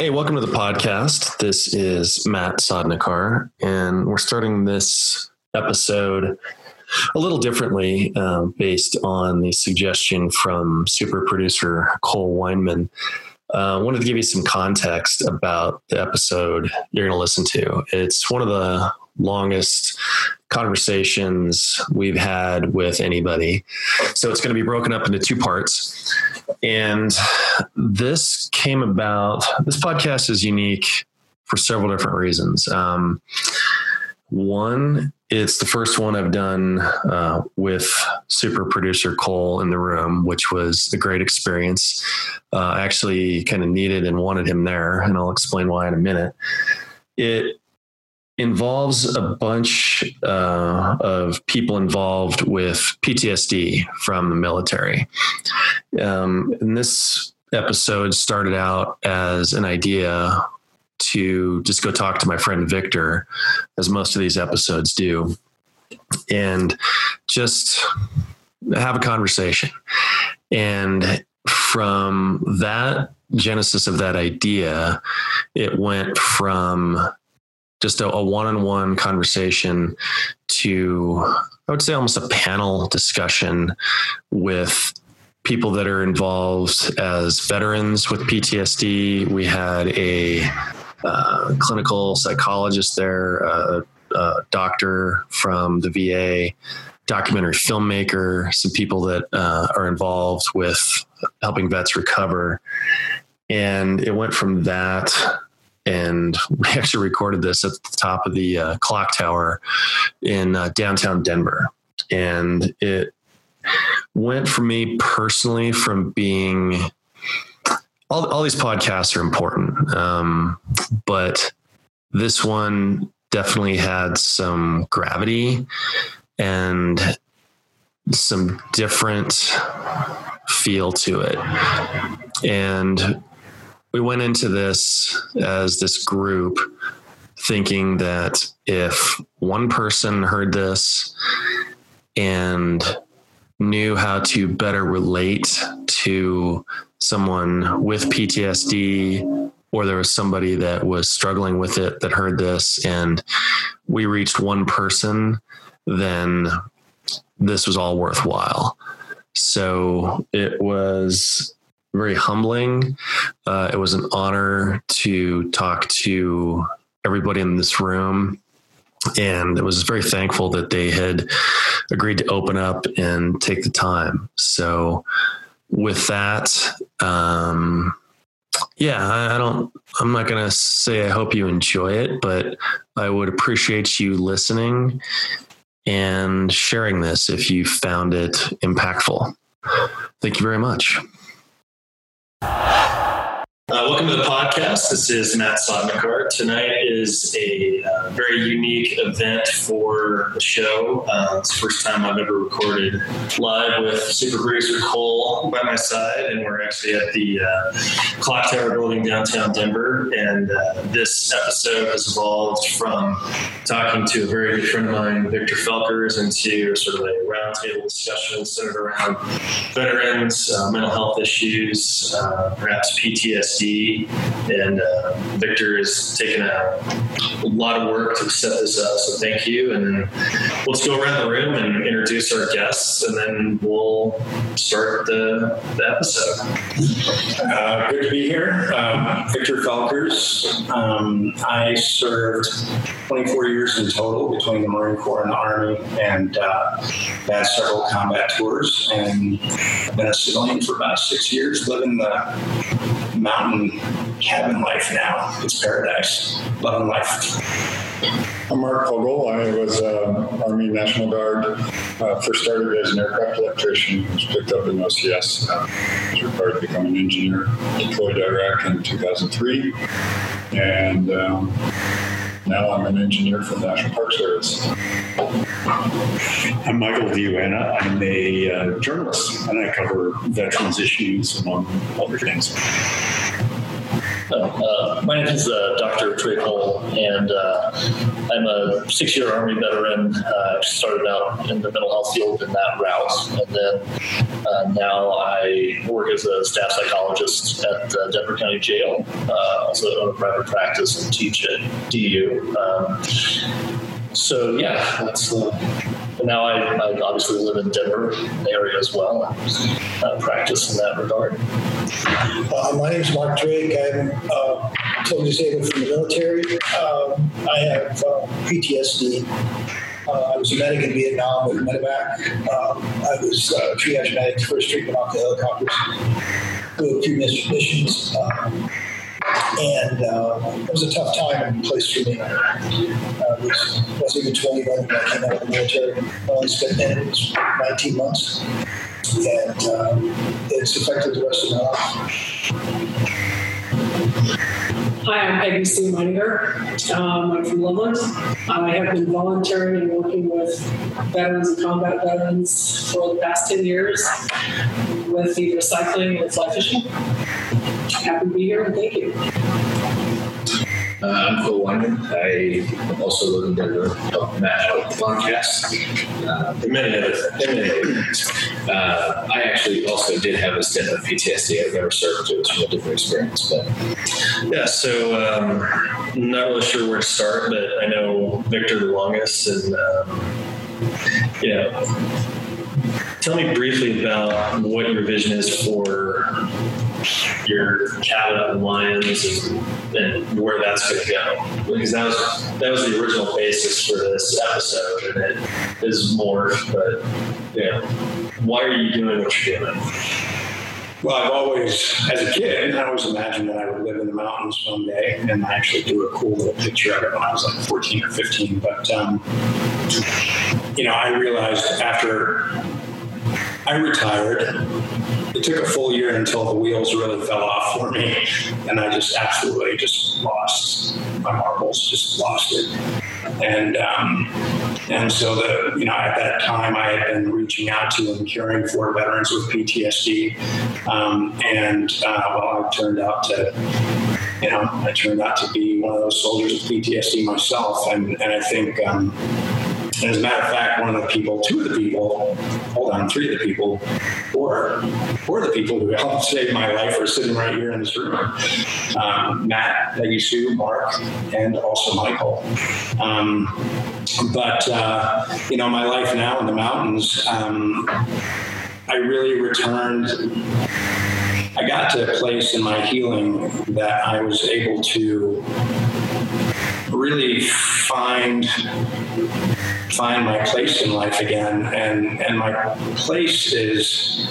Hey, welcome to the podcast. This is Matt Sodnikar, and we're starting this episode a little differently um, based on the suggestion from super producer Cole Weinman. I uh, wanted to give you some context about the episode you're going to listen to. It's one of the longest conversations we've had with anybody. So it's going to be broken up into two parts. And this came about, this podcast is unique for several different reasons. Um, one, it's the first one I've done uh, with super producer Cole in the room, which was a great experience. Uh, I actually kind of needed and wanted him there, and I'll explain why in a minute. It involves a bunch uh, of people involved with PTSD from the military. Um, and this episode started out as an idea to just go talk to my friend Victor, as most of these episodes do, and just have a conversation. And from that genesis of that idea, it went from just a, a one-on-one conversation to I would say almost a panel discussion with people that are involved as veterans with PTSD. We had a uh, clinical psychologist there, a, a, doctor from the VA, documentary filmmaker, some people that uh, are involved with helping vets recover. And it went from that and we actually recorded this at the top of the uh, clock tower in uh, downtown Denver. And it went for me personally from being all, all these podcasts are important, um, but this one definitely had some gravity and some different feel to it. And we went into this as this group thinking that if one person heard this and knew how to better relate to someone with PTSD or there was somebody that was struggling with it that heard this and we reached one person then this was all worthwhile. So it was very humbling. Uh, it was an honor to talk to everybody in this room. And I was very thankful that they had agreed to open up and take the time. So, with that, um, yeah, I, I don't, I'm not going to say I hope you enjoy it, but I would appreciate you listening and sharing this if you found it impactful. Thank you very much. Oh! Uh, welcome to the podcast. This is Matt Sodnikar. Tonight is a uh, very unique event for the show. Uh, it's the first time I've ever recorded live with super producer Cole by my side, and we're actually at the uh, Clock Tower building downtown Denver. And uh, this episode has evolved from talking to a very good friend of mine, Victor Felkers, into sort of a roundtable discussion centered around veterans, uh, mental health issues, perhaps PTSD and uh, Victor has taken a, a, lot of work to set this up. So thank you. And let's go around the room and introduce our guests, and then we'll start the, the episode. Uh, good to be here. Um, Victor Felkers. Um, I served 24 years in total between the Marine Corps and the Army, and uh, had several combat tours. And I've been a civilian for about six years, living the mountain cabin life now. It's paradise. Loving life. I'm Mark Pogol. I was uh, Army National Guard. Uh, first started as an aircraft electrician, was picked up in OCS. Uh, was required to become an engineer. Deployed to Iraq in 2003, and um, now I'm an engineer for the National Park Service. I'm Michael de Yoanna. I'm a uh, journalist, and I cover veterans issues among other things. Uh, my name is uh, Dr. Cole, and uh, I'm a six-year Army veteran. Uh, started out in the mental health field in that route, and then uh, now I work as a staff psychologist at the Denver County Jail. Uh, also own a private practice and teach at DU. Um, so yeah, that's. Uh, but now I, I obviously live in Denver area as well uh, practice in that regard. Uh, my name is Mark Drake. I'm uh, totally disabled from the military. Um, I have uh, PTSD. Uh, I was a medic in Vietnam with medevac. Um, I was uh, triage medic, first treatment off the helicopters. do a few missions. Um, and uh, it was a tough time and place for me. Uh, I was, wasn't even 21 when I came out of the military. I only spent it was 19 months, and uh, it's affected the rest of my life. Hi, I'm Peggy C. Meininger. Um, I'm from Loveland. I have been volunteering and working with veterans and combat veterans for the past 10 years with the recycling and fly fishing. Happy to be here and thank you. Uh, I'm Cole Wyman. I also live in Denver. Help Matt out the podcast. Uh, and many other many other things. Uh, I actually also did have a stint of PTSD. I've never served. It was from a different experience, but Yeah, so um, not really sure where to start, but I know Victor the longest, and um, you know, tell me briefly about what your vision is for your up in Lyons and, and where that's going to go, because that was that was the original basis for this episode, and it is more. But you know, why are you doing what you're doing? Well, I've always, as a kid, I always imagined that I would live in the mountains one day, and I actually drew a cool little picture of it when I was like 14 or 15. But, um, you know, I realized after I retired, it took a full year until the wheels really fell off for me, and I just absolutely just lost my marbles, just lost it. And um, and so the you know at that time I had been reaching out to and caring for veterans with PTSD, um, and uh, well I turned out to you know I turned out to be one of those soldiers with PTSD myself, and and I think. Um, as a matter of fact, one of the people, two of the people, hold on, three of the people, four, four of the people who helped save my life are sitting right here in this room. Um, Matt, Peggy Sue, Mark, and also Michael. Um, but, uh, you know, my life now in the mountains, um, I really returned. I got to a place in my healing that I was able to really find find my place in life again. And and my place is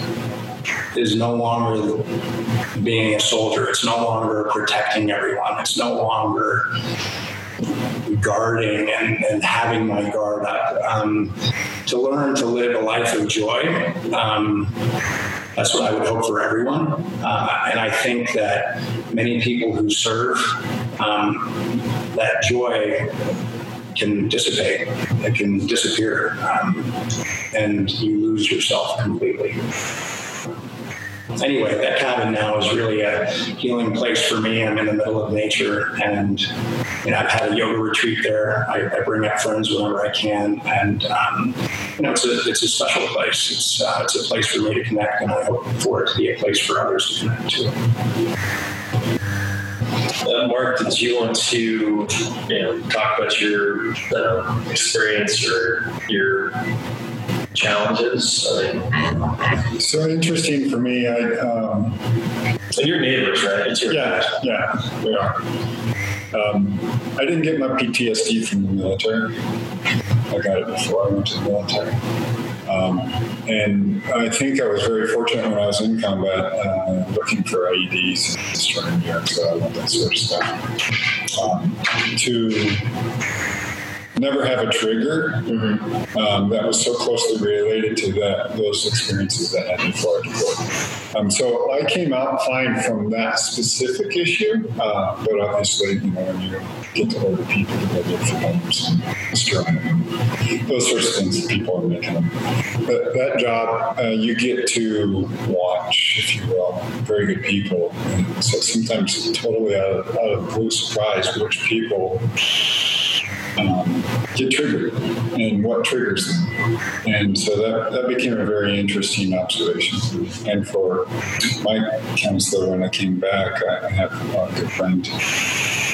is no longer being a soldier. It's no longer protecting everyone. It's no longer guarding and, and having my guard up. Um, to learn to live a life of joy um, that's what I would hope for everyone. Uh, and I think that many people who serve, um, that joy can dissipate, it can disappear, um, and you lose yourself completely. Anyway, that cabin now is really a healing place for me. I'm in the middle of nature, and you know I've had a yoga retreat there. I, I bring up friends whenever I can, and um, you know it's a it's a special place. It's uh, it's a place for me to connect, and I hope for it to be a place for others to connect to. Uh, Mark, did you want to you know, talk about your uh, experience or your challenges? I mean, So interesting for me. I um, and you're neighbors, right? It's your yeah yeah we are. Um, I didn't get my PTSD from the military. I got it before I went to the military. Um, and I think I was very fortunate when I was in combat, uh, looking for IEDs and destroying units, uh, that sort of stuff. Um, to never have a trigger um, that was so closely related to that those experiences that happened before I deployed. Um, so I came out fine from that specific issue, uh, but obviously, you know, when you get to older people, you go look for homes and strong, those sorts of things that people are making them. But that job, uh, you get to watch, if you will, very good people. And so sometimes totally out of, out of blue surprise, which people um, get triggered and what triggers them. And so that, that became a very interesting observation. And for my counselor, when I came back, I, I have a good friend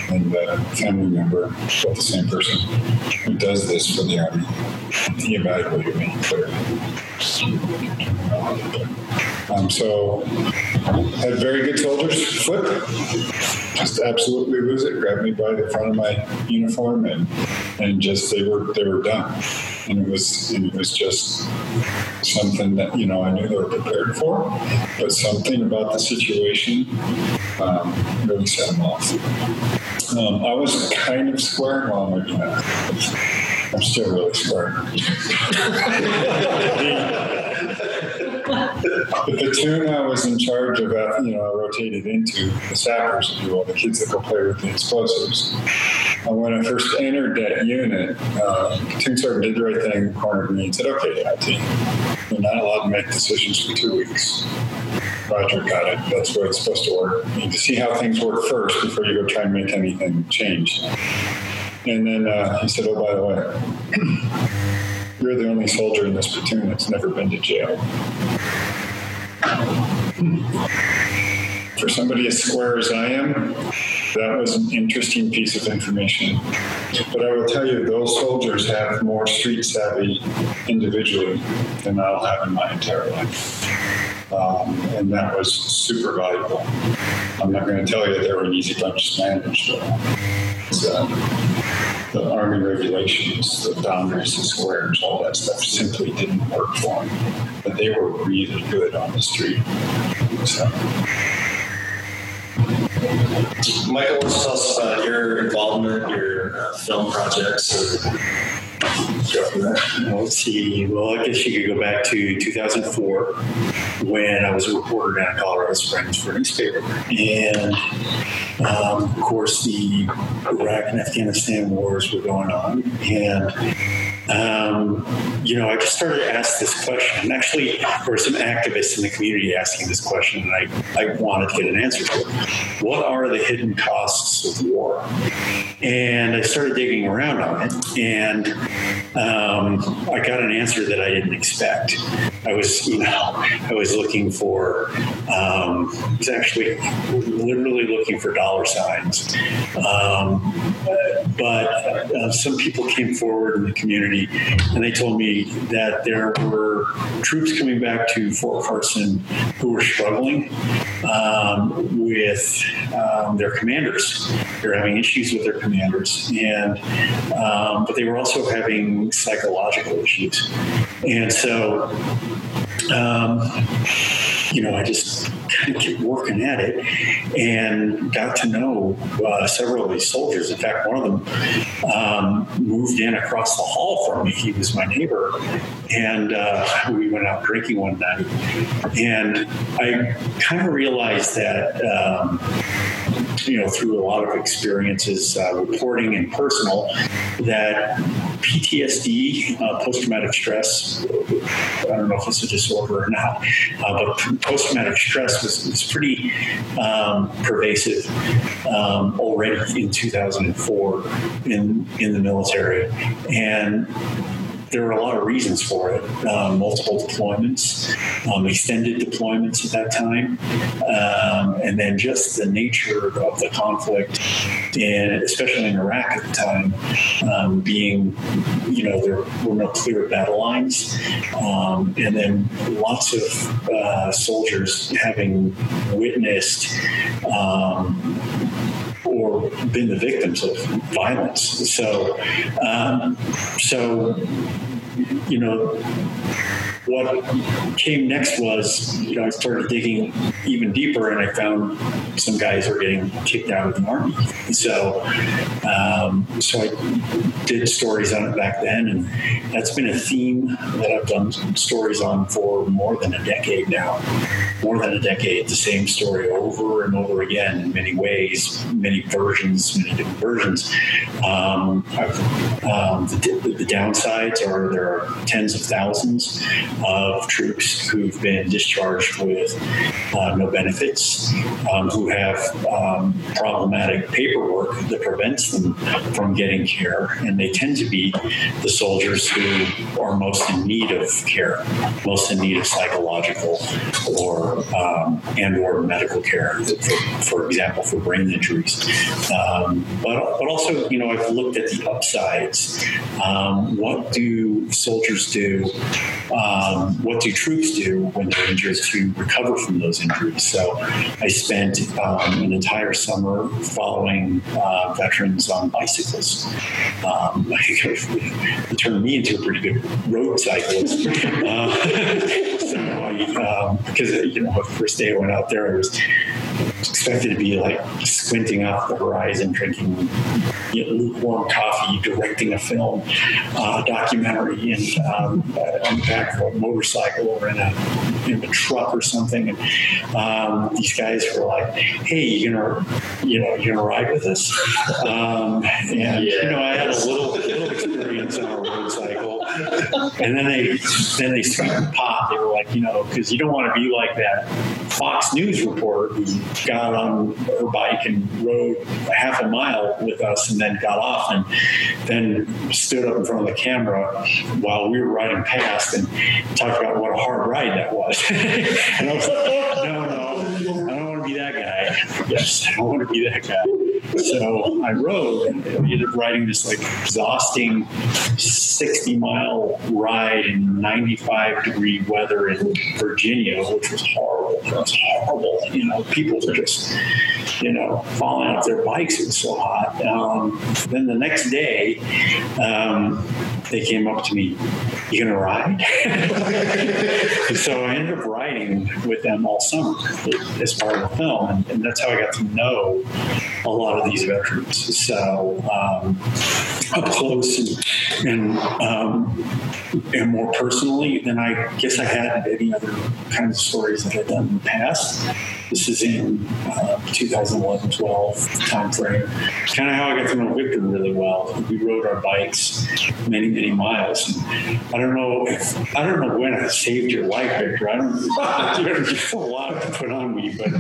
and a family member, both the same person, who does this for the Army. He evaluated me. Um, so, had very good soldiers flip, just absolutely lose it, grab me by the front of my uniform, and and just they were they were done, and it was it was just something that you know I knew they were prepared for, but something about the situation um, really set them off. Um, I was kind of square. Well, not. I'm still really square. the platoon I was in charge of, uh, you know, I rotated into the sappers, if you will, the kids that go play with the explosives. And when I first entered that unit, uh, platoon sergeant did the right thing, cornered me and said, okay, team, you're not allowed to make decisions for two weeks. Roger, got it. That's way it's supposed to work. You need to see how things work first before you go try and make anything change. And then uh, he said, oh, by the way, you're the only soldier in this platoon that's never been to jail. For somebody as square as I am, that was an interesting piece of information. But I will tell you, those soldiers have more street savvy individually than I'll have in my entire life. Um, and that was super valuable. I'm not going to tell you they were an easy bunch to manage. But, uh, the Army regulations, the boundaries, the squares, all that stuff simply didn't work for them. But they were really good on the street. So. Michael, tell us about your involvement, your uh, film projects. Or- Well, let's see. Well, I guess you could go back to 2004 when I was a reporter down in Colorado Springs for a newspaper. And um, of course, the Iraq and Afghanistan wars were going on. And um, you know, I just started to ask this question. And actually, there were some activists in the community asking this question, and I, I wanted to get an answer to it. What are the hidden costs of war? And I started digging around on it, and um, I got an answer that I didn't expect. I was, you know, I was looking for, um, I was actually literally looking for dollar signs. Um, but uh, some people came forward in the community and they told me that there were troops coming back to Fort Carson who were struggling um, with um, their commanders. They were having issues with their commanders, and um, but they were also having psychological issues, and so um, you know, I just kind of kept working at it and got to know uh, several of these soldiers. In fact, one of them um, moved in across the hall from me. He was my neighbor, and uh, we went out drinking one night. And I kind of realized that. Um, you know, through a lot of experiences, uh, reporting and personal, that PTSD, uh, post traumatic stress, I don't know if it's a disorder or not, uh, but post traumatic stress was, was pretty um, pervasive um, already in 2004 in, in the military. And there were a lot of reasons for it. Um, multiple deployments, um, extended deployments at that time, um, and then just the nature of the conflict, and especially in Iraq at the time, um, being, you know, there were no clear battle lines, um, and then lots of uh, soldiers having witnessed um, or been the victims of violence. So, um, so you know, what came next was, you know, I started digging even deeper, and I found some guys were getting kicked out of the army. So, um, so I did stories on it back then, and that's been a theme that I've done stories on for more than a decade now. More than a decade, the same story over and over again in many ways, many versions, many different versions. Um, um, the, the downsides are there are tens of thousands of troops who've been discharged with uh, no benefits, um, who have um, problematic paperwork that prevents them from getting care, and they tend to be the soldiers who are most in need of care, most in need of psychological or um, and or medical care, for, for example, for brain injuries. Um, but but also, you know, I've looked at the upsides. Um, what do soldiers do? Um, what do troops do when they're injured to recover from those injuries? So I spent um, an entire summer following uh, veterans on bicycles. Um, it turned me into a pretty good road cyclist. Uh, so I, because um, you know, the first day I went out there, I was expected to be like squinting off the horizon, drinking you know, lukewarm coffee, directing a film uh, documentary, and um, on the back of a motorcycle or in a, in a truck or something. And um, these guys were like, "Hey, you gonna, you know, you gonna ride with us?" Um, and yeah. you know, I had a little little experience on and then they then they the pot. They were like, you know, because you don't want to be like that Fox News reporter who got on her bike and rode a half a mile with us and then got off and then stood up in front of the camera while we were riding past and talked about what a hard ride that was. and I was like, oh, no, no, I don't want to be that guy. Yes, I don't want to be that guy. So I rode and ended up riding this like exhausting 60 mile ride in 95 degree weather in Virginia, which was horrible. It was horrible. You know, people were just, you know, falling off their bikes. It was so hot. Um, then the next day, um, they came up to me, You gonna ride? so I ended up riding with them all summer as part of the film. And, and that's how I got to know a lot of these veterans. So um, up close and, and, um, and more personally than I guess I had any other kind of stories that I've done in the past. This is in uh, 2011 12 timeframe. Kind of how I got to know Victor really well. We rode our bikes many, many miles. And I don't know if, I don't know when I saved your life, Victor. I don't, there's a lot to put on me, but,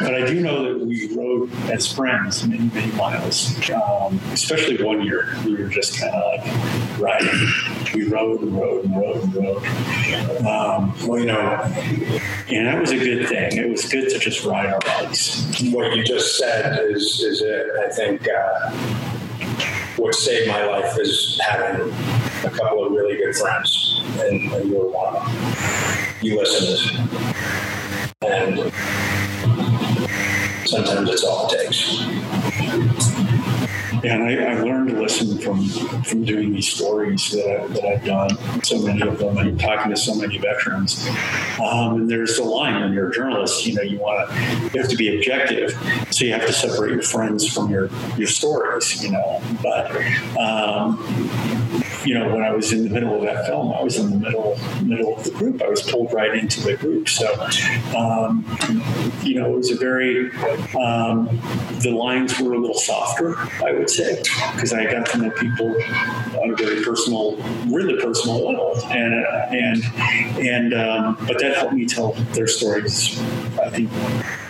but I do know that we rode as friends many, many miles. Um, especially one year, we were just kind of like riding. We rode and rode and rode and rode. Um, well, you know, and that was a good thing. It was good to just just ride our bikes. What you just said is is it. I think uh, what saved my life is having a couple of really good friends, and, and you were one of them. You listened, and sometimes it's all it takes. And I, learned to listen from from doing these stories that, I, that I've done, so many of them, and talking to so many veterans. Um, and there's a line when you're a journalist, you know, you want to, you have to be objective, so you have to separate your friends from your your stories, you know. But um, you know, when I was in the middle of that film, I was in the middle middle of the group. I was pulled right into the group. So, um, you know, it was a very um, the lines were a little softer, I would say, because I got to know people on a very personal, really personal level, and and and um, but that helped me tell their stories. I think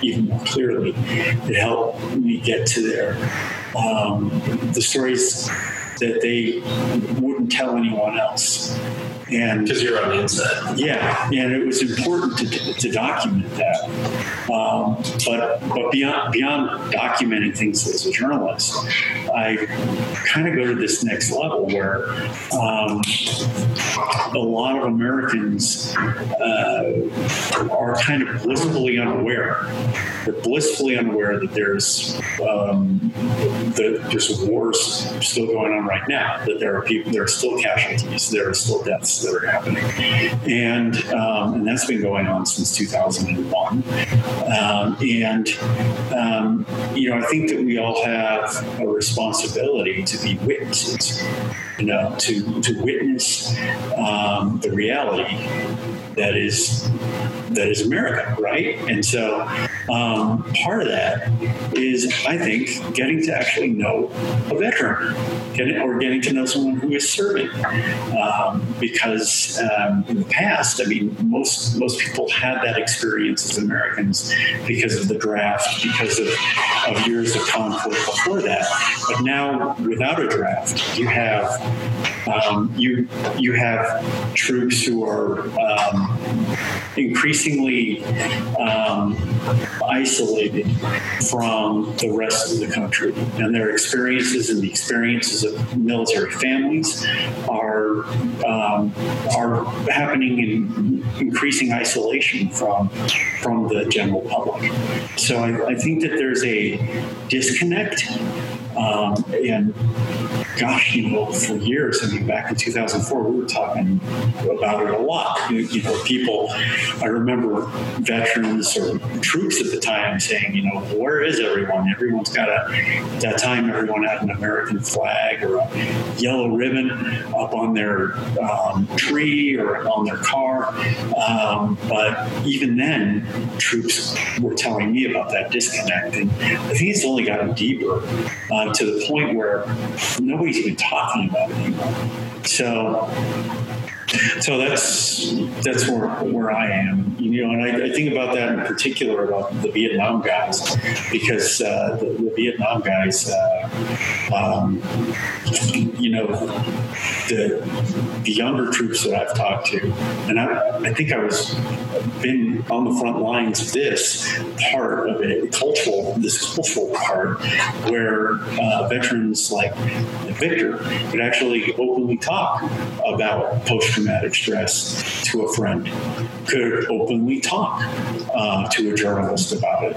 even more clearly. It helped me get to their um, the stories that they wouldn't tell anyone else. And because you're on the inside, yeah, and it was important to, to document that. Um, but but beyond beyond documenting things as a journalist, I kind of go to this next level where um, a lot of Americans uh, are kind of blissfully unaware. They're blissfully unaware that there's um, that there's wars still going on right now. That there are people, there are still casualties, there are still deaths that are happening, and um, and that's been going on since 2001. Um, and um, you know, I think that we all have a responsibility to be witnesses. You know, to to witness um, the reality that is that is America, right? And so um, part of that is, I think, getting to actually know a veteran, getting, or getting to know someone who is serving. Um, because um, in the past, I mean, most most people had that experience as Americans because of the draft, because of, of years of conflict before that. But now, without a draft, you have um, you you have troops who are um, increasingly um, isolated from the rest of the country, and their experiences and the experiences of military families are um, are happening in increasing isolation from from the general public. So I, I think that there's a disconnect, um, and gosh, you know, for years, I mean, back in 2004, we were talking about it a lot. You, you know, people, I remember veterans or troops at the time saying, you know, where is everyone? Everyone's got a, at that time, everyone had an American flag or a yellow ribbon up on their um, tree or on their car. Um, but even then, troops were telling me about that disconnect. And I think it's only gotten deeper uh, to the point where nobody nobody's even talking about it anymore. So so that's that's where where I am, you know, and I, I, think about that in particular about the Vietnam guys because uh, the, the, Vietnam guys, uh, um, you know, the the younger troops that I've talked to, and I, I think I was been on the front lines of this part of it, cultural, this cultural part, where uh, veterans like Victor could actually openly talk about post traumatic stress to a friend, could openly talk uh, to a journalist about it,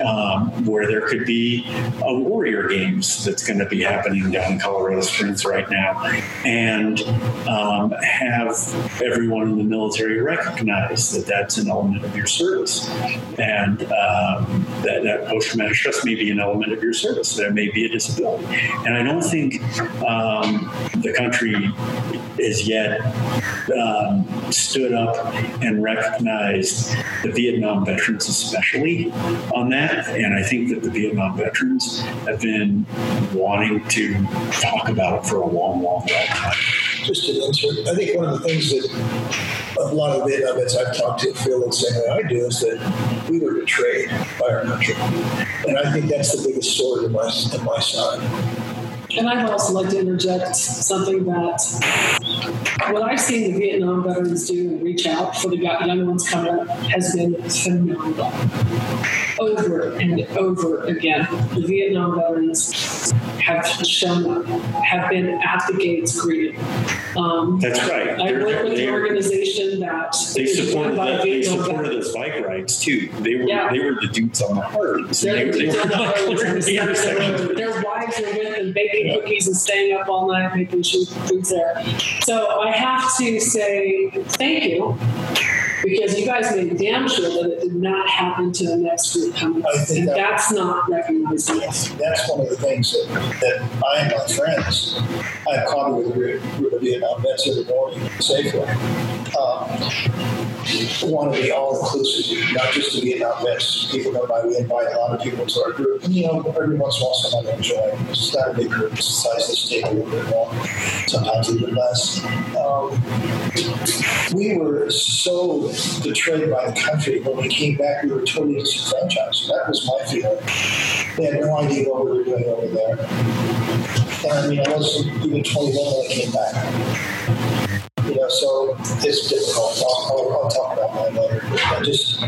um, where there could be a Warrior Games that's going to be happening down in Colorado Springs right now, and um, have everyone in the military recognize that that's an element of your service, and um, that, that post traumatic stress may be an element of your service, that may be a disability. And I don't think um, the country is yet um, stood up and recognized the Vietnam veterans, especially on that. And I think that the Vietnam veterans have been wanting to talk about it for a long, long, long time. Just to insert, I think one of the things that a lot of Vietnam vets I've talked to feel the same way I do is that we were betrayed by our country. And I think that's the biggest story in my, in my side. And I'd also like to interject something that what I've seen the Vietnam veterans do and reach out for the young ones coming up has been phenomenal. Over and over again, the Vietnam veterans have shown up, have been at the gates greeting. Um, That's right. I they're, work with an organization that they supported, the, they supported those bike rides too. They were yeah. they were the dudes on the. They're, they, they were, the their wives are with them baking cookies and staying up all night making sure food's there. So I have to say thank you because you guys made damn sure that it did not happen to the next group coming. I think and that, that's not recognized. That's one of the things that, that I and my friends, I have coffee with a group of Vietnam vets every morning safely. Um, want to be all inclusive, not just to Vietnam vets. People know why we invite a lot of people to our group. And, you know, every once in a while someone will join. It's not a big group. It's the size of this table a little bit more, sometimes even less. Um, we were so betrayed by the country when we came back. We were totally disenfranchised. That was my feeling. They had no idea what we were doing over there. And I mean, I wasn't even 21 when I came back. You know, so it's difficult. I'll, I'll, I'll talk about mine later. But just,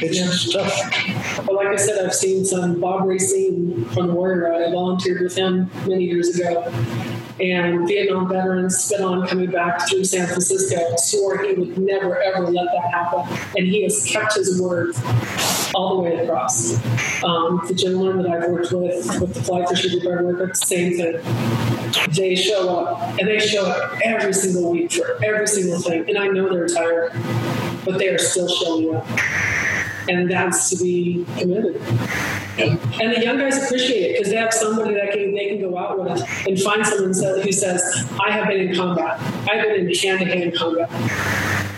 it's tough. But like I said, I've seen some Bob Racine from the Warrior I volunteered with him many years ago. And Vietnam veterans spent on coming back through San Francisco, swore he would never, ever let that happen. And he has kept his word all the way across. Um, the gentleman that I've worked with, with the fly fishing department, same thing. They show up, and they show up every single week for every single thing. And I know they're tired, but they are still showing up. And that's to be commended. And the young guys appreciate it because they have somebody that can, they can go out with and find someone who says, I have been in combat. I've been in hand to hand combat.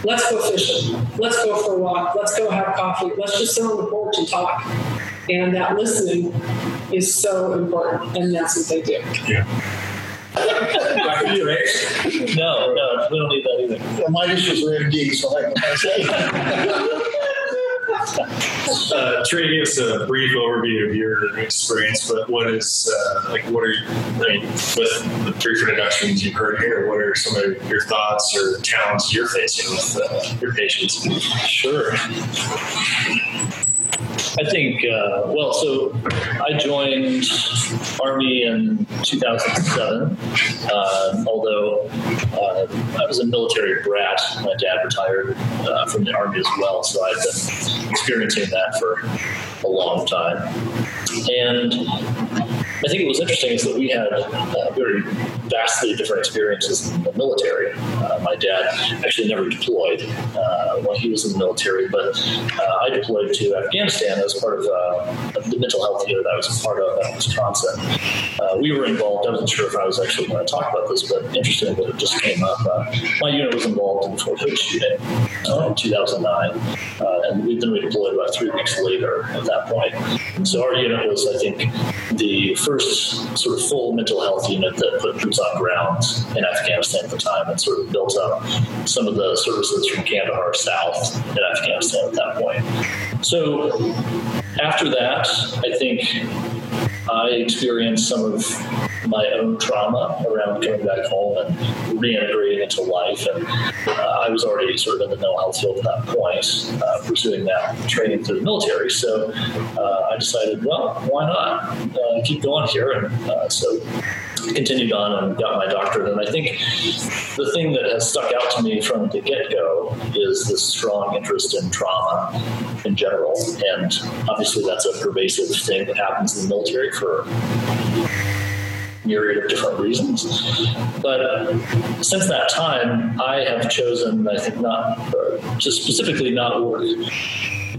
Let's go fishing. Let's go for a walk. Let's go have coffee. Let's just sit on the porch and talk. And that listening is so important. And that's what they do. Yeah. no, no, we don't need that either. Well, my issues are MD, so I can say. uh, Trey gave us a brief overview of your experience, but what is uh, like? What are you? I mean, with the brief introductions you've heard here, what are some of your thoughts or challenges you're facing with uh, your patients? Sure. I think, uh, well, so I joined Army in 2007, uh, although uh, I was a military brat. My dad retired uh, from the Army as well, so I've been experiencing that for a long time. And I think it was interesting is that we had uh, very vastly different experiences in the military. Uh, my dad actually never deployed uh, when he was in the military, but uh, I deployed to Afghanistan as part of uh, the mental health unit I was a part of in Wisconsin. Uh, we were involved, I wasn't sure if I was actually going to talk about this, but interesting that it just came up. my unit was involved in the Fort Hood shooting in 2009, and we then we deployed about three weeks later at that point. So our unit was, I think, the first sort of full mental health unit that put troops on ground in Afghanistan at the time and sort of built up some of the services from Kandahar south in Afghanistan at that point. So after that, I think I experienced some of my own trauma around coming back home and reintegrating into life. And uh, I was already sort of in the mental health field at that point, uh, pursuing that training through the military. So uh, I decided, well, why not uh, keep going here? And uh, so continued on and got my doctorate. And I think the thing that has stuck out to me from the get go is this strong interest in trauma in general. And obviously, that's a pervasive thing that happens in the military for myriad of different reasons. But since that time, I have chosen, I think, not uh, just specifically not work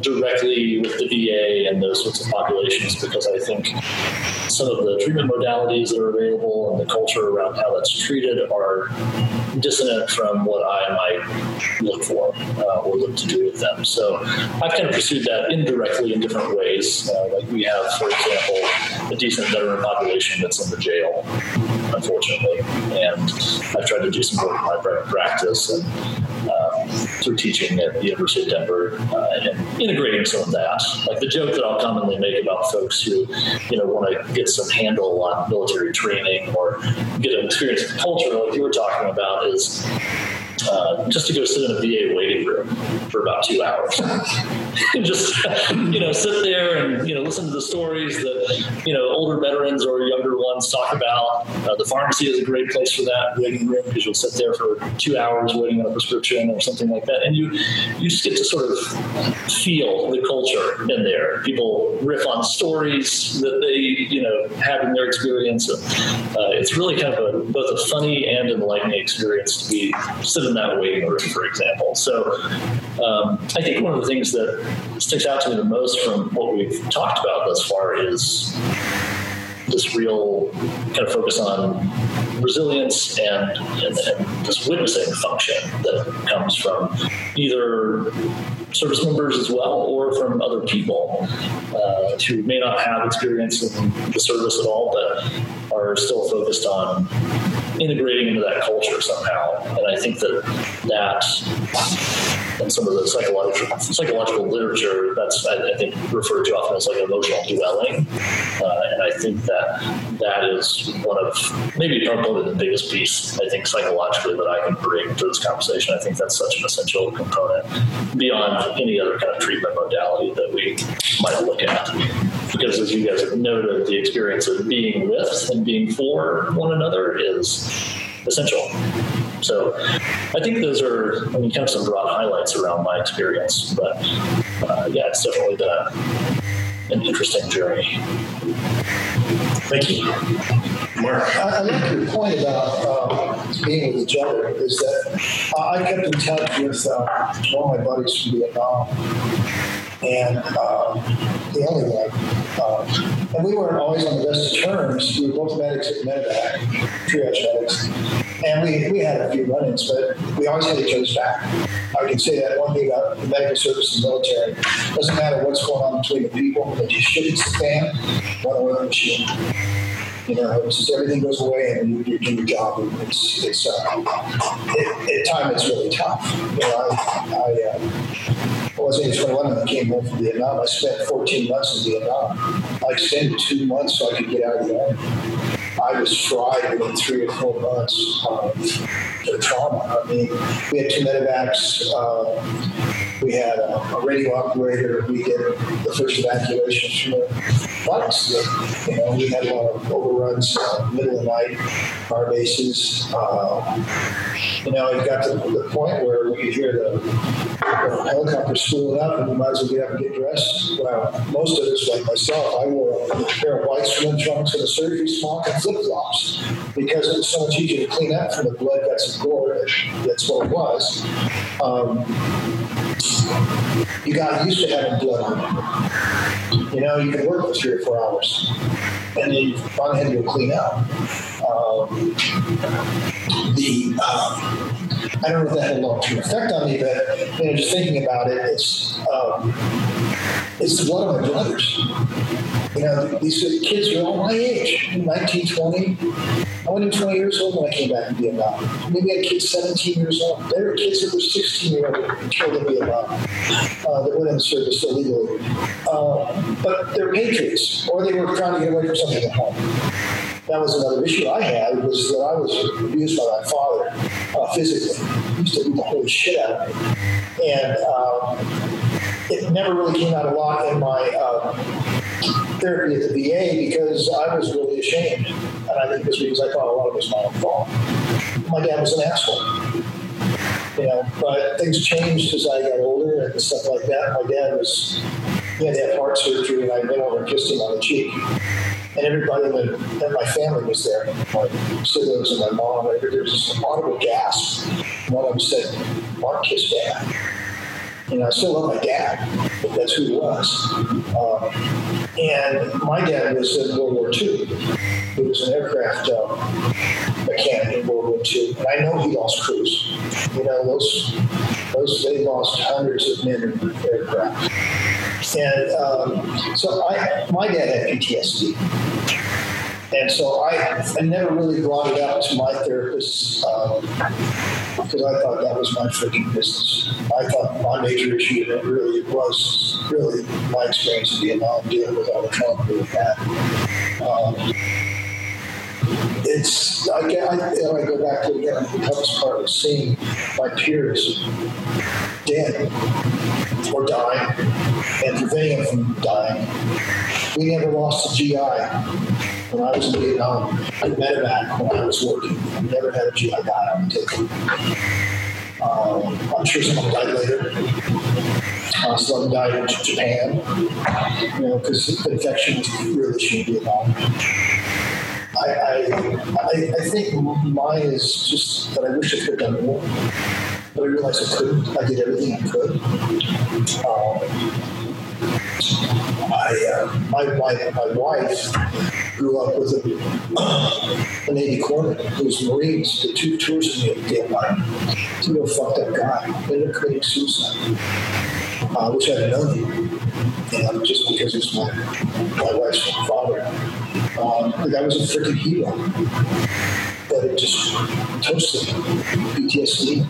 directly with the VA and those sorts of populations because I think some of the treatment modalities that are available and the culture around how that's treated are dissonant from what I might look for uh, or look to do with them. So I've kind of pursued that indirectly in different ways. Uh, like we have, for example, a decent veteran population that's in the jail, unfortunately, and I've tried to do some work in my private practice and um, through teaching at the University of Denver uh, and integrating some of that. Like the joke that I'll commonly make about folks who, you know, want to get some handle on military training or get an experience with culture, like you were talking about, is uh, just to go sit in a VA waiting room for about two hours just you know sit there and you know listen to the stories that you know older veterans or younger ones talk about. Uh, the pharmacy is a great place for that waiting room because you'll sit there for two hours waiting on a prescription or something like that, and you you just get to sort of feel the culture in there. People riff on stories that they you know have in their experience. Uh, it's really kind of a, both a funny and enlightening experience to be sitting in that waiting room, for example. So um, I think one of the things that sticks out to me the most from what we've talked about thus far is this real kind of focus on resilience and, and, and, this witnessing function that comes from either service members as well or from other people uh, who may not have experience in the service at all but are still focused on integrating into that culture somehow. And I think that that and some of the psychological psychological literature that's I, I think referred to often as like emotional dwelling, uh, and I think that that is one of maybe probably the biggest piece I think psychologically that I can bring to this conversation. I think that's such an essential component beyond any other kind of treatment modality that we might look at. Because as you guys have noted, the experience of being with and being for one another is essential. So I think those are, I mean, kind of some broad highlights around my experience. But uh, yeah, it's definitely been a, an interesting journey. Thank you. Mark. I, I like your point about uh, being with each other is that uh, I kept in touch with uh, one of my buddies from Vietnam. And uh, the only one. Uh, and we weren't always on the best of terms. We were both medics at Medevac, triage medics. And we, we had a few run ins, but we always had each other's back. I can say that one thing about the medical service and military doesn't matter what's going on between the people, but you the fan, one the machine. You know, it's just everything goes away and you, you do your job. It's, it's uh, it, at time it's really tough. You know, I, I, uh, I was age 21 when I came home from Vietnam. I spent 14 months in Vietnam. I extended two months so I could get out of the army. I was fried within three or four months of the trauma. I mean, we had two medevacs. Uh, we had a, a, radio operator. We did the first evacuation from the bus. You know, we had a lot of overruns, uh, middle of the night, our bases. Uh, you know, it got to the point where we could hear the, the helicopter spooling up, and we might as well get up and get dressed. Well, most of us, like myself, I wore a pair of white swim trunks and a surgery smock flip flops because it was so much easier to clean up from the blood, guts, and gore. That's what it was. Um, you got used to having blood on you. You know, you could work for three or four hours, and then you finally had to clean up. Um, the um, I don't know if that had a long-term effect on me, but you know, just thinking about it, it's um, it's blood of my brothers. You know, these kids are all my age, 19, 20. I wasn't 20 years old when I came back from Vietnam. Maybe I had kids 17 years old. There were kids that were 16 years old killed in Vietnam uh, that went in service illegally. Uh, but they're patriots, or they were trying to get away from something at home. That was another issue I had was that I was abused by my father uh, physically. He used to beat the holy shit out of me. And um, it never really came out a lot in my uh, therapy at the VA because I was really ashamed. And I think was because I thought a lot of it was my own fault. My dad was an asshole. You know, but things changed as I got older and stuff like that. My dad was, he had to have heart surgery, and I went over and kissed him on the cheek. And everybody in, the, my family was there. My siblings and my mom. And there was this audible gasp. One of them said, Mark kissed dad. Know, I still love my dad, but that's who he was. Um, and my dad was in World War II. He was an aircraft uh, mechanic in World War II. And I know he lost crews. You know, those, those they lost hundreds of men in aircraft. And um, so I, my dad had PTSD. And so I, I never really brought it up to my therapist um, because I thought that was my freaking business. I thought my major issue and it really was really my experience in Vietnam dealing with all the trauma with that. Um, it's I, I, I go back to again the toughest part of seeing my peers dead or dying and preventing them from dying. We never lost a GI when I was in Vietnam, I medevac when I was working. I never had a GI the table. Um, I'm sure someone died later. Uh, some died in Japan, you know, because infection really shouldn't be Vietnam. I, I, I, think mine is just that I wish I could have done more, but I realized I couldn't. I did everything I could. Um, I, uh, my, my, my wife grew up with a, a Navy corpsman who was Marines, did two tours in Vietnam. He's a fucked up guy. Ended up committing suicide. Uh, which I've known him, and just because he's my, my wife's father. Um, the guy was a freaking hero. But it just toasted PTSD.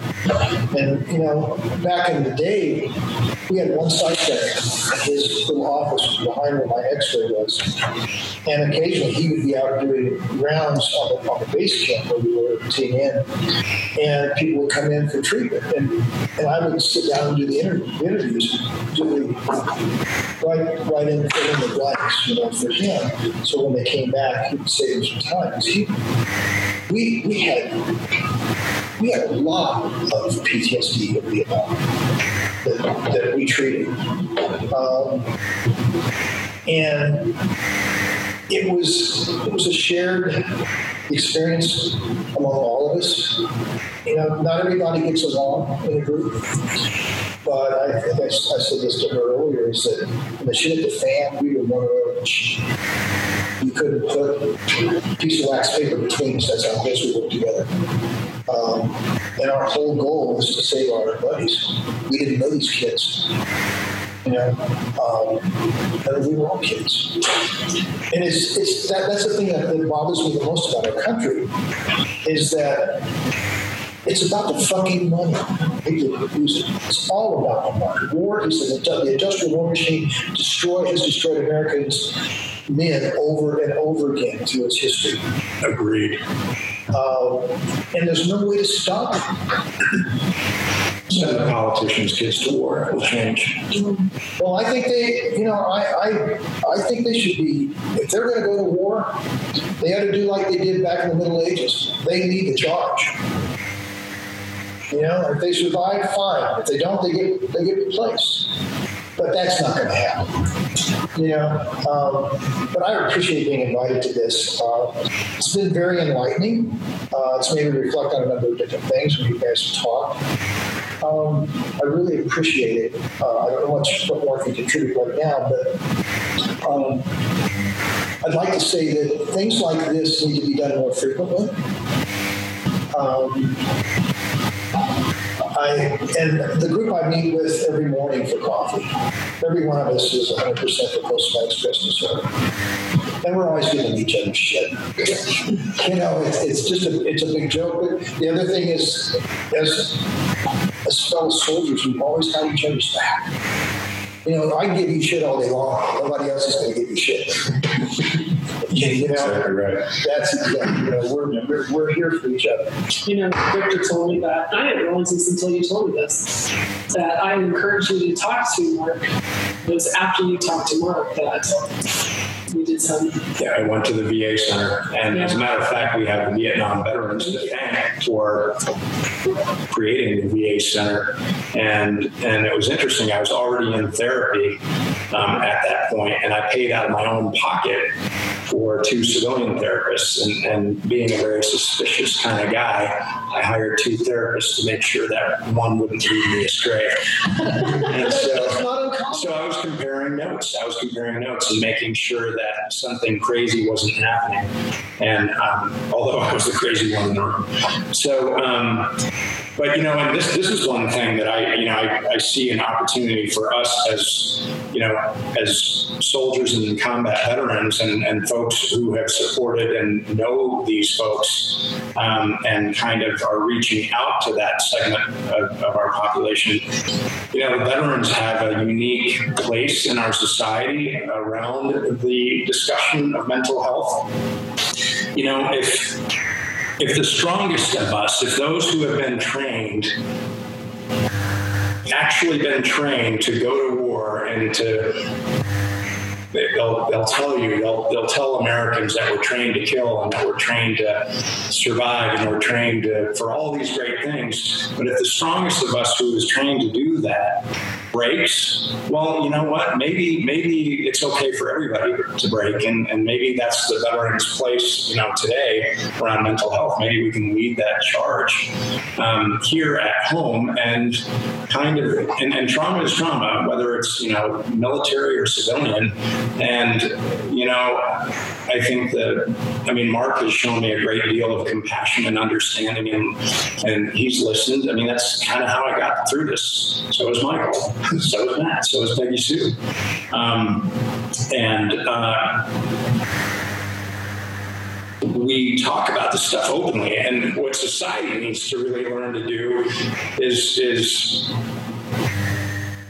And, you know, back in the day, we had one and his little office was behind where my x-ray was. And occasionally he would be out doing rounds on the, on the base camp where we were in, and people would come in for treatment. And, and I would sit down and do the interview, interviews, do the, right, right in, in the blanks, you know, for him. So when they came back, he would save some time. he, we, we we had we had a lot of PTSD in Vietnam that, that we treated. Um, and it was it was a shared experience among all of us. You know, not everybody gets along in a group, but I think I, I said this to her earlier: is that when the hit the fan, we were one of. You couldn't put a piece of wax paper between us. That's how close we worked together. Um, and our whole goal was to save our buddies. We didn't know these kids. You know, um, we were all kids. And it's, it's that, that's the thing that, that bothers me the most about our country is that it's about the fucking money. It's all about the money. War is an, the industrial war machine destroy has destroyed Americans men over and over again through its history. Agreed. Um, and there's no way to stop it. Send the politicians' kids to war. It will change. Well, I think they, you know, I, I, I think they should be. If they're going to go to war, they ought to do like they did back in the Middle Ages. They lead the charge. You know, if they survive, fine. If they don't, they get they get replaced. But that's not going to happen. You know, um, but I appreciate being invited to this. Uh, it's been very enlightening. Uh, it's made me reflect on a number of different things when you guys talk. Um, I really appreciate it. Uh, I don't know much what more I can contribute right now, but um, I'd like to say that things like this need to be done more frequently. Um, I and the group I meet with every morning for coffee. Every one of us is 100% for Postmates Christmas Service. And we're always giving each other shit. you know, it's, it's just a it's a big joke. But the other thing is, as as fellow soldiers, we've always got each other's back. You know, I give you shit all day long. Nobody else is going to give you shit. You know, Exactly right. that's exactly. You know, we're, we're we're here for each other. You know, Victor told me that. I didn't realize this until you told me this. That I encouraged you to talk to Mark. It was after you talked to Mark that did some. Yeah, I went to the VA center, and as a matter of fact, we have the Vietnam veterans to thank for creating the VA center. And and it was interesting. I was already in therapy um, at that point, and I paid out of my own pocket for two civilian therapists. And, and being a very suspicious kind of guy, I hired two therapists to make sure that one wouldn't lead me astray. and so, so I was comparing notes. I was comparing notes and making sure that something crazy wasn't happening. And um, although I was the crazy one in the room, so. Um, but you know, and this this is one thing that I you know I, I see an opportunity for us as you know as soldiers and combat veterans and, and folks who have supported and know these folks um, and kind of are reaching out to that segment of, of our population. You know, veterans have a unique place in our society around the discussion of mental health. You know, if if the strongest of us, if those who have been trained, actually been trained to go to war and to they'll, they'll tell you they'll, they'll tell americans that we're trained to kill and that we're trained to survive and we're trained to, for all these great things but if the strongest of us who is trained to do that breaks well you know what? Maybe maybe it's okay for everybody to break and, and maybe that's the veterans place you know today around mental health. Maybe we can lead that charge um, here at home and kind of and, and trauma is trauma whether it's you know military or civilian. And you know i think that i mean mark has shown me a great deal of compassion and understanding and and he's listened. I mean that's kind of how i got through this. So is michael so is matt so is peggy sue um, and uh, we talk about this stuff openly. And what society needs to really learn to do is is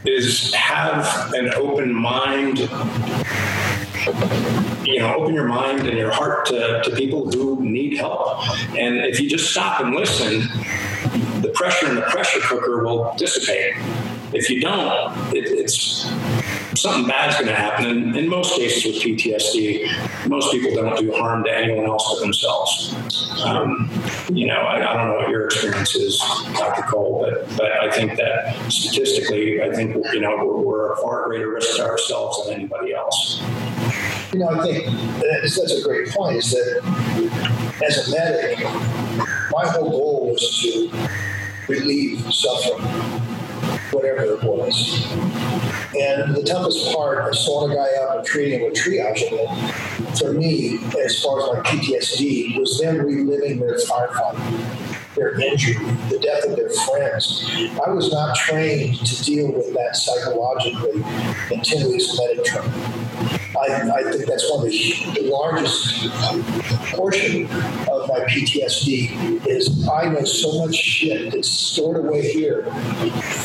is have an open mind you know, open your mind and your heart to, to people who need help. And if you just stop and listen, the pressure in the pressure cooker will dissipate. If you don't, it, it's something bad's going to happen. And in most cases with PTSD, most people don't do harm to anyone else but themselves. Um, you know, I, I, don't know what your experience is, Dr. Cole, but but I think that statistically, I think you know we're, we're a far greater risk to ourselves than anybody else. You know, I think that's, that's a great point. Is that as a medic, my whole goal was to relieve suffering, whatever it was. And the toughest part of slowing a guy up and treating with triaging it, for me, as far as my PTSD, was them reliving their firefighting their injury, the death of their friends. I was not trained to deal with that psychologically until weeks medic training. I, I think that's one of the, the largest portion of my PTSD is I know so much shit that's stored away here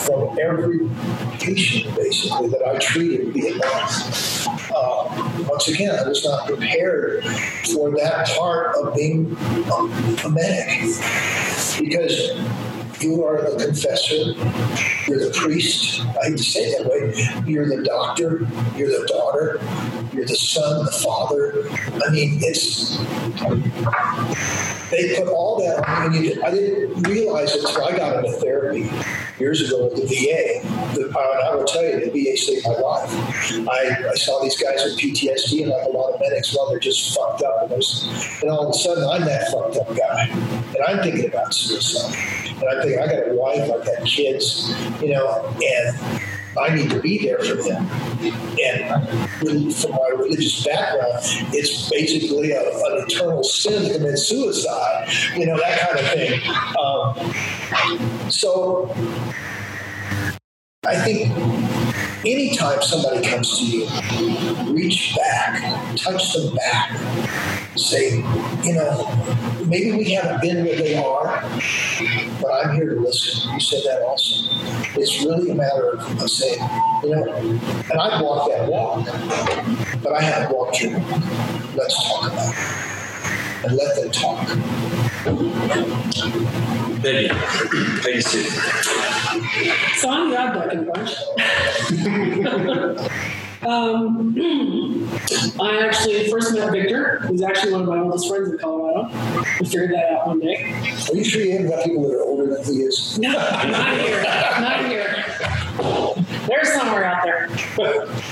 from every patient basically that I treated Vietnam. Uh, once again, I was not prepared for that part of being a, a medic because you are the confessor, you're the priest. I hate to say it that way. You're the doctor, you're the daughter, you're the son, the father. I mean, it's they put all that on you. I didn't realize it until I got into therapy years ago with the VA. The, uh, I will tell you, the VA saved my life. I, I saw these guys with PTSD, and like a lot of medics, well, they're just fucked up. And, and all of a sudden, I'm that fucked up guy. And I'm thinking about suicide. And I'm thinking, I got a wife, I've got kids, you know, and I need to be there for them. And from my religious background, it's basically a, an eternal sin to commit suicide, you know, that kind of thing. Um, so I think anytime somebody comes to you, reach back, touch them back, say, you know, maybe we haven't been where they are, but I'm here to listen. You said that also. It's really a matter of, of saying, you know, and I've walked that walk, but I haven't walked your walk. Let's talk about it and let them talk. Peggy, Peggy Sue. So I'm the that duck in bunch. Um, I actually first met Victor, who's actually one of my oldest friends in Colorado. We figured that out one day. Are you sure you haven't got people that are older than he is? No, not here. Not here. There's somewhere out there.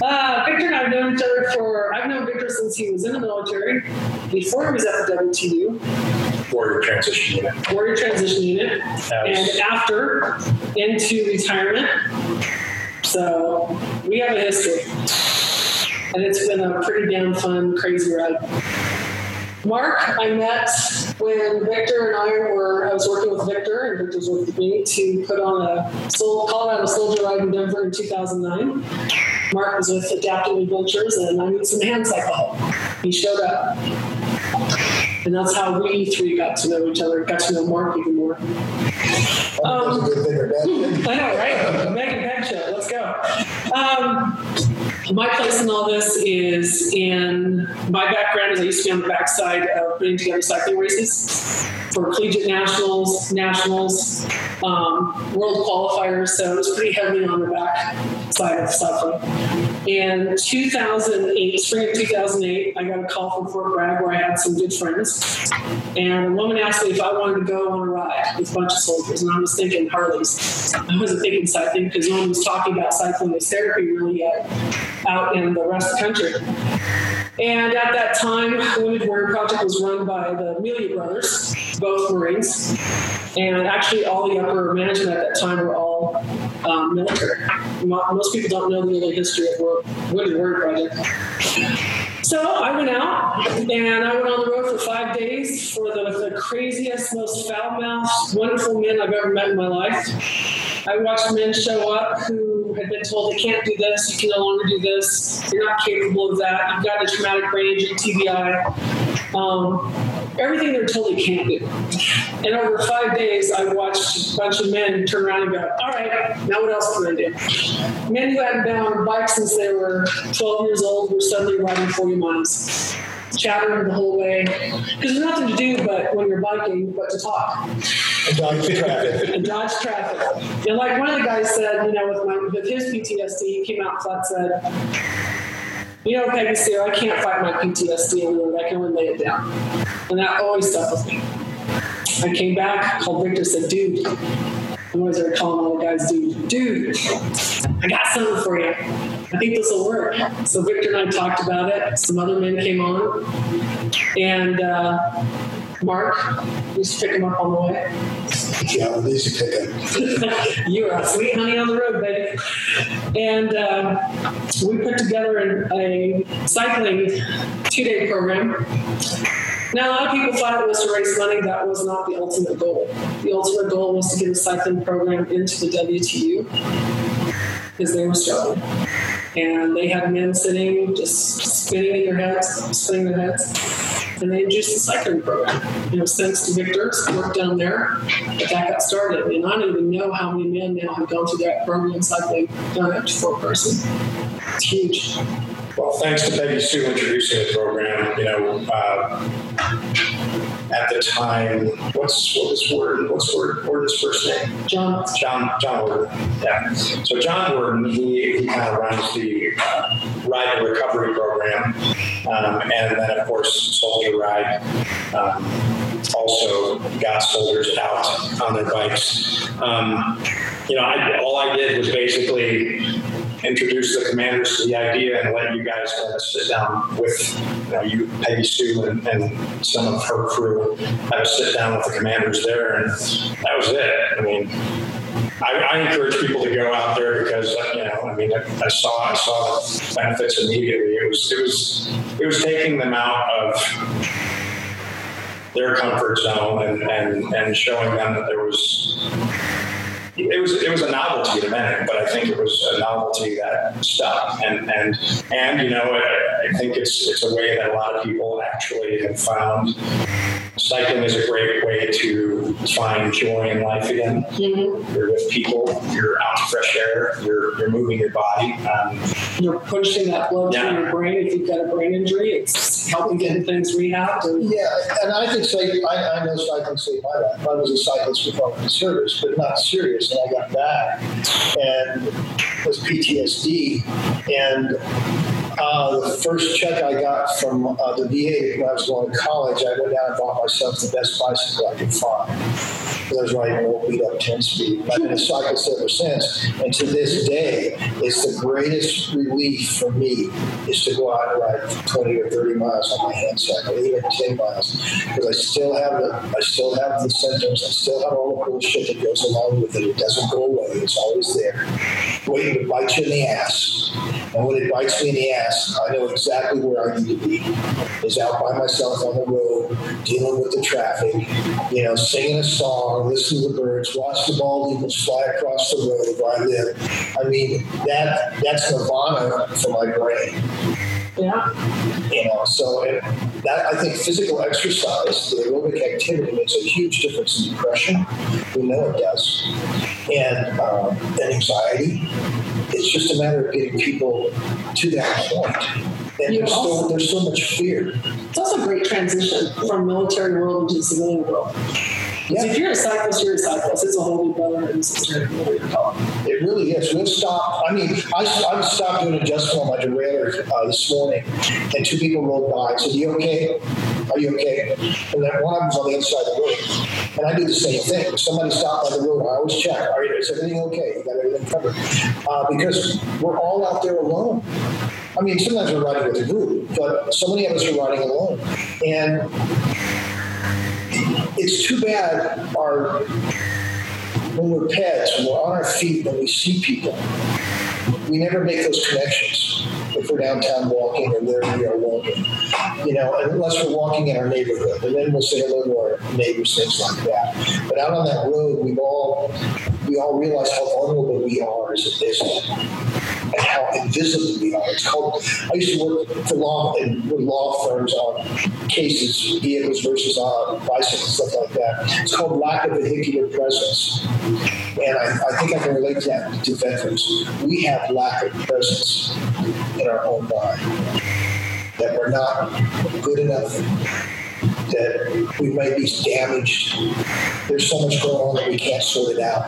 Uh, Victor and I have known each other for, I've known Victor since he was in the military, before he was at the WTU. Warrior Transition Unit. Warrior Transition Unit. And after, into retirement. So we have a history. And it's been a pretty damn fun, crazy ride. Mark, I met when Victor and I were, I was working with Victor, and Victor was working with me to put on a Colorado Soldier Ride in Denver in 2009. Mark was with Adaptive Adventures, and I needed some hand cycle He showed up. And that's how we three got to know each other, got to know Mark even more. Um, I know, right? Megan Show, let's go. Um, my place in all this is in my background is I used to be on the backside of putting together cycling races for collegiate nationals, nationals, um, world qualifiers. So it was pretty heavy on the back side of cycling. In 2008, spring of 2008, I got a call from Fort Bragg where I had some good friends. And a woman asked me if I wanted to go on a ride with a bunch of soldiers. And I was thinking Harleys. I wasn't thinking cycling because no one was talking about cycling as therapy really yet out in the rest of the country. And at that time, Wounded Warrior Project was run by the Amelia brothers, both Marines. And actually, all the upper management at that time were all um, military. Most people don't know the early history of Wounded Warrior Project. So I went out and I went on the road for five days for the, the craziest, most foul-mouthed, wonderful men I've ever met in my life. I watched men show up who had been told they can't do this, you can no longer do this, you're not capable of that, you've got a traumatic brain injury, TBI. Um, everything they're told they can't do. And over five days, I watched a bunch of men turn around and go, all right, now what else can I do? Men who hadn't been on a bike since they were 12 years old were suddenly riding 40 miles chattering the whole way because there's nothing to do but when you're biking but to talk And dodge traffic. and dodge traffic. And like one of the guys said, you know, with my with his PTSD, he came out flat said, you know, Peggy Sue, I can't fight my PTSD alone. I can only lay it down. And that always stuck with me. I came back, called Victor, said, dude, I always started calling all the guys, dude, dude, I got something for you. I think this will work. So Victor and I talked about it. Some other men came on, and uh, Mark used to pick him up on the way. Yeah, it is a pickup. you are a sweet honey on the road, baby. And um, we put together an, a cycling two-day program. Now, a lot of people thought it was to raise money. That was not the ultimate goal. The ultimate goal was to get a cycling program into the WTU because they were struggling. And they had men sitting, just spinning their heads, spinning their heads. And they introduced the cycling program. You know, thanks to Victor's work down there, that that got started. And I don't even know how many men now have gone through that program cycling, done it for a person. It's huge. Well, thanks to Peggy Sue introducing the program. You know, uh, at the time, what's what was Word? What's Word? Word's first name? John, John John Wordin. Yeah. So John Wordin, he, he kind of runs the uh, Ride and Recovery program, um, and then of course Soldier Ride. Um, also got soldiers out on their bikes. Um, you know, I, all I did was basically introduce the commanders to the idea and let you guys kind of sit down with you, know, you Peggy Sue and, and some of her crew have sit down with the commanders there, and that was it. I mean, I, I encourage people to go out there because you know, I mean, I, I saw I saw the benefits immediately. It was it was it was taking them out of their comfort zone and, and, and showing them that there was it was it was a novelty to many, but I think it was a novelty that stuck. And and and you know, I, I think it's it's a way that a lot of people actually have found cycling is a great way to find joy in life again. You're with people, you're out in fresh air, you're you're moving your body. Um, you're pushing that blood Yeah. through your brain. If you've got a brain injury, it's helping getting things rehabbed. And Yeah, and I think say I, I know cycling saved my life. I was a cyclist before I went to service, but not serious, and I got back and it was PTSD. And uh, the first check I got from uh, the VA when I was going to college, I went down and bought myself the best bicycle I could find. I was riding an old beat up 10 speed. I've been a cyclist ever since. And to this day, it's the greatest relief for me is to go out and ride 20 or 30 miles on my hand cycle, even 10 miles. Because I still have the I still have the symptoms, I still have all the bullshit that goes along with it. It doesn't go away, it's always there. Waiting to bite you in the ass. And when it bites me in the ass, I know exactly where I need to be. Is out by myself on the road, dealing with the traffic, you know, singing a song, listening to the birds, watch the bald eagles fly across the road where I live. I mean, that that's nirvana for my brain yeah, you know so it, that i think physical exercise the aerobic activity makes a huge difference in depression. We know it does. And um, and anxiety. It's just a matter of getting people to that point. and there's also- so, there's so much fear. It's also a great transition from military world into the civilian world. 'Cause If you're a cyclist, you're a cyclist. It's a whole new brother and sister. It. Really is. We've stopped. I mean, I, I stopped doing adjustment on my derailleur uh, this morning, and two people rolled by and said, Are "You okay? Are you okay?" And then one of them's on the inside of the road, and I do the same thing. Somebody stopped by the road, I always check. Are you, is everything okay? You got everything covered? Uh, because we're all out there alone. I mean, sometimes we're riding with a group, but so many of us are riding alone, and it's too bad our when we're pets, when we're on our feet, when we see people, we never make those connections. If we're downtown walking or wherever we are walking, you know, unless we're walking in our neighborhood, and then we'll say hello to our neighbors, things like that. But out on that road, we've all we all realize how vulnerable we are as a business and how invisible we are. It's called, I used to work for law law firms on cases, vehicles versus uh, bicycles, stuff like that. It's called lack of vehicular presence. And I, I think I can relate that to veterans. We have lack of presence in our own body, that we're not good enough that we might be damaged. There's so much going on that we can't sort it out.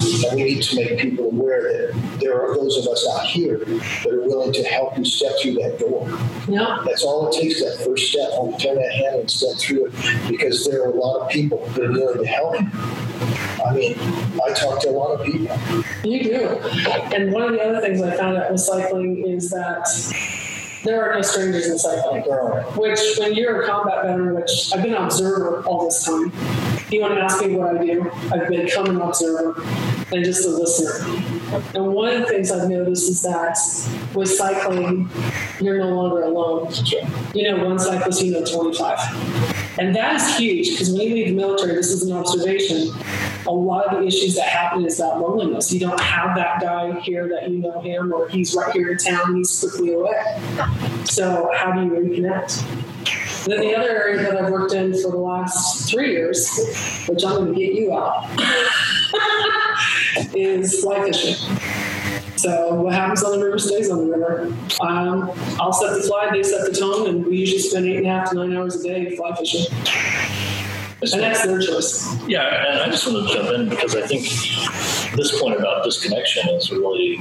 And we need to make people aware that there are those of us out here that are willing to help you step through that door. Yeah. That's all it takes, that first step, you turn that handle and step through it, because there are a lot of people that are willing to help you. I mean, I talk to a lot of people. You do. And one of the other things I found out with cycling is that there are no strangers in cycling. There are. Which, when you're a combat veteran, which I've been an observer all this time, you want to ask me what I do, I've become an observer and just a listener. And one of the things I've noticed is that with cycling, you're no longer alone. You know, one cyclist, you know 25. And that is huge because when you leave the military, this is an observation. A lot of the issues that happen is that loneliness. You don't have that guy here that you know him, or he's right here in town he's quickly away. So, how do you reconnect? Then the other area that I've worked in for the last three years, which I'm going to get you out, is fly fishing. So what happens on the river stays on the river. Um, I'll set the fly, they set the tone, and we usually spend eight and a half to nine hours a day fly fishing. And that's their choice. Yeah, and I just want to jump in because I think this point about disconnection is really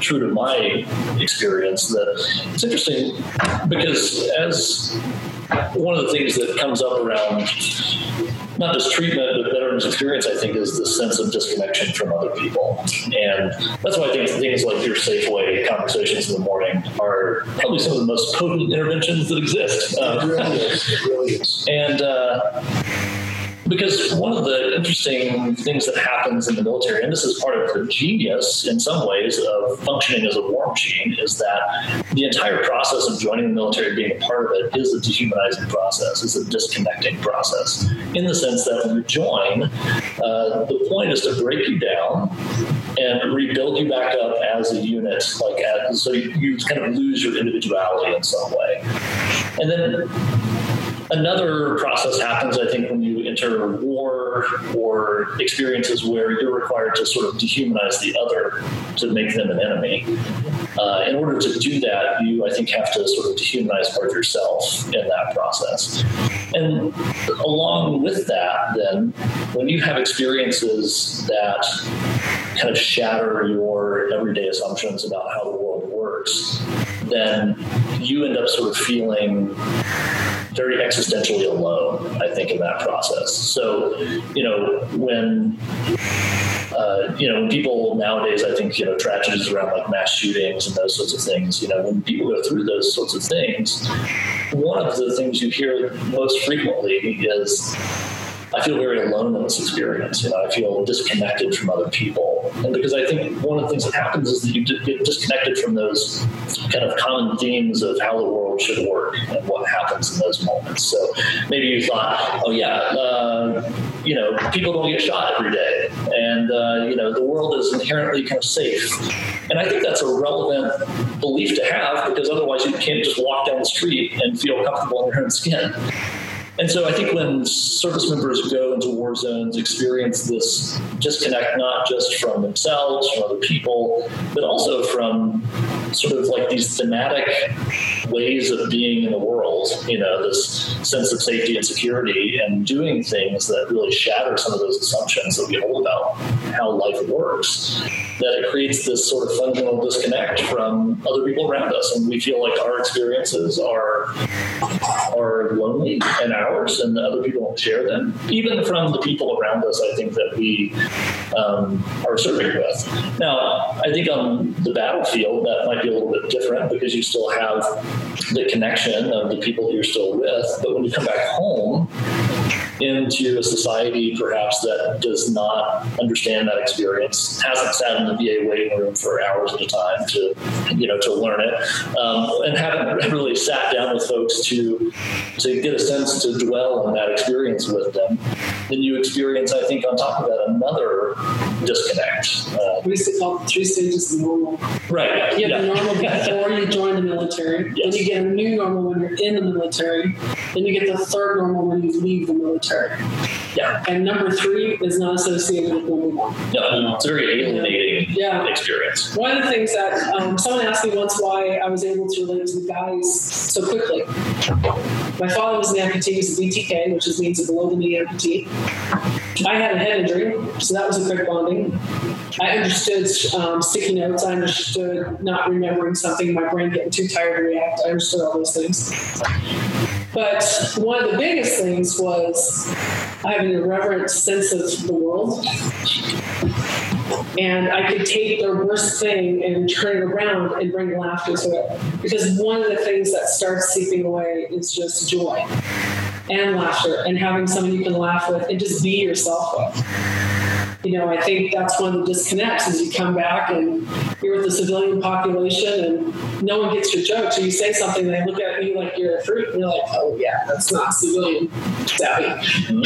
true to my experience. That it's interesting because as one of the things that comes up around not just treatment but veterans experience, I think, is the sense of disconnection from other people, and that's why I think things like your Safeway conversations in the morning are probably some of the most potent interventions that exist. It really is. It really is. and uh, because one of the interesting things that happens in the military, and this is part of the genius in some ways of functioning as a war machine, is that the entire process of joining the military, being a part of it, is a dehumanizing process, is a disconnecting process. In the sense that when you join, uh, the point is to break you down and rebuild you back up as a unit, like so you, you kind of lose your individuality in some way. And then another process happens, I think, when you enter war or experiences where you're required to sort of dehumanize the other to make them an enemy. Uh, in order to do that, you, I think, have to sort of dehumanize part of yourself in that process. And along with that, then, when you have experiences that kind of shatter your everyday assumptions about how the world works, then you end up sort of feeling very existentially alone, I think, in that process. So, you know, when uh, you know, when people nowadays, I think, you know, tragedies around like mass shootings and those sorts of things, you know, when people go through those sorts of things, one of the things you hear most frequently is, I feel very alone in this experience. You know, I feel disconnected from other people. And because I think one of the things that happens is that you get disconnected from those kind of common themes of how the world should work and what happens in those moments. So maybe you thought, oh, yeah, uh, you know, people don't get shot every day. And, uh, you know, the world is inherently kind of safe. And I think that's a relevant belief to have because otherwise you can't just walk down the street and feel comfortable in your own skin. And so I think when service members go into war zones, experience this disconnect not just from themselves, from other people, but also from sort of like these thematic ways of being in the world, you know, this sense of safety and security and doing things that really shatter some of those assumptions that we hold about how life works, that it creates this sort of fundamental disconnect from other people around us. And we feel like our experiences are are lonely and ours, and other people don't share them. Even from the people around us, I think that we um, are serving with. Now, I think on the battlefield, that might be a little bit different because you still have the connection of the people you're still with. But when you come back home, into a society perhaps that does not understand that experience, hasn't sat in the VA waiting room for hours at a time to, you know, to learn it, um, and haven't really sat down with folks to to get a sense to dwell on that experience with them. Then you experience, I think, on top of that, another disconnect. Uh, We used call three stages of normal. right. You have yeah. the normal before you join the military. Then you get a new normal when you're in the military. Then you get the third normal when you leave the military. Yeah. And number three is not associated with number one. No, it's a very alienating Yeah. experience. One of the things that um, someone asked me once why I was able to relate to the guys so quickly. My father was an amputee, he was a BTK, which means a below the knee amputee. I had a head injury, so that was a quick bonding. I understood um, sticky notes. I understood not remembering something, my brain getting too tired to react. I understood all those things. But one of the biggest things was I have an irreverent sense of the world. And I could take the worst thing and turn it around and bring laughter to it. Because one of the things that starts seeping away is just joy and laughter and having someone you can laugh with and just be yourself with. You know, I think that's one of the disconnects is you come back and you're with the civilian population and no one gets your joke. So you say something and they look at you like you're a freak and you're like, oh yeah, that's not civilian savvy.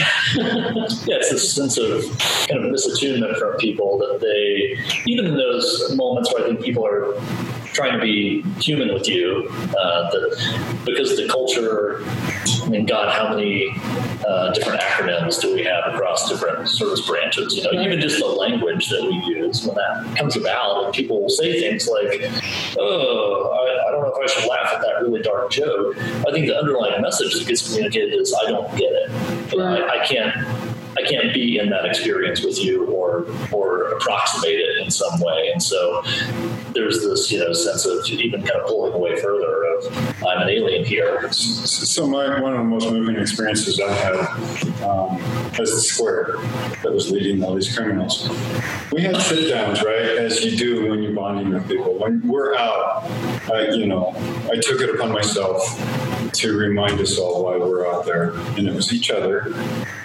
Yeah, it's this sense of kind of misattunement from people that they, even in those moments where I think people are trying to be human with you, uh, that because the culture, I mean, God, how many uh, different acronyms do we have across different service branches? You know, even just the language that we use when that comes about, and people will say things like, "Oh, I, I don't know if I should laugh at that really dark joke." I think the underlying message that gets communicated is, "I don't get it. Know, I, I can't." Can't be in that experience with you or or approximate it in some way. And so there's this, you know, sense of even kind of pulling away further of I'm an alien here. So my, one of the most moving experiences I had um, as the square that was leading all these criminals. We had sit downs, right, as you do when you're bonding with people. When we're out, I, you know, I took it upon myself to remind us all why we're out there, and it was each other.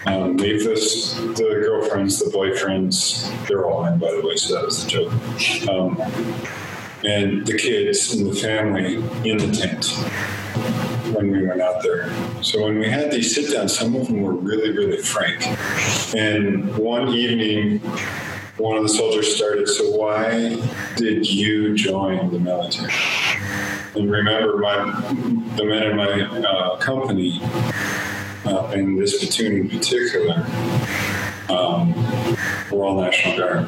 Um, leave this, the girlfriends, the boyfriends, they're all in, by the way, so that was the joke. Um, and the kids and the family in the tent when we went out there. So when we had these sit downs, some of them were really, really frank. And one evening, one of the soldiers started, So why did you join the military? And remember, my the men in my uh, company, uh, and this platoon in particular, um, all National Guard.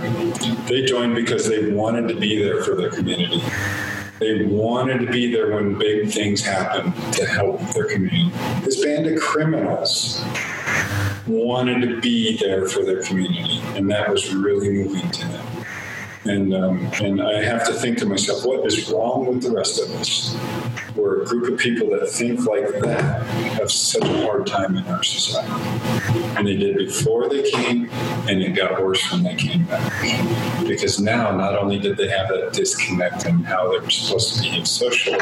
They joined because they wanted to be there for their community. They wanted to be there when big things happened to help their community. This band of criminals wanted to be there for their community, and that was really moving to them. And um, and I have to think to myself, what is wrong with the rest of us? We're a group of people that think like that have such a hard time in our society, and they did before they came, and it got worse when they came back. Because now, not only did they have that disconnect in how they were supposed to behave socially,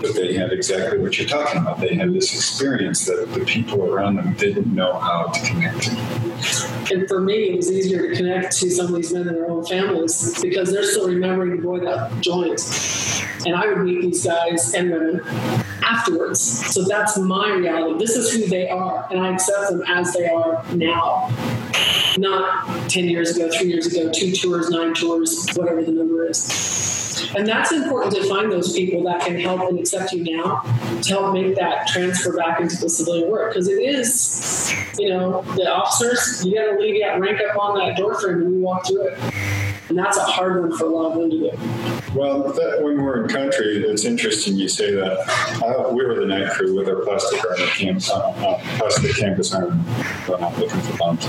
but they had exactly what you're talking about. They had this experience that the people around them didn't know how to connect to. And for me, it was easier to connect to some of these men in their own families because they're still remembering the boy that joined. And I would meet these guys and women afterwards. So that's my reality. This is who they are. And I accept them as they are now. Not 10 years ago, three years ago, two tours, nine tours, whatever the number is. And that's important to find those people that can help and accept you now to help make that transfer back into the civilian work. Because it is, you know, the officers, you got to leave that rank up on that door frame when you walk through it. And that's a hard one for a lot of them to do. Well, that, when we're in country, it's interesting you say that. We were the night crew with our plastic armor camp, uh, uh, plastic canvas armor. Well, not looking for bombs.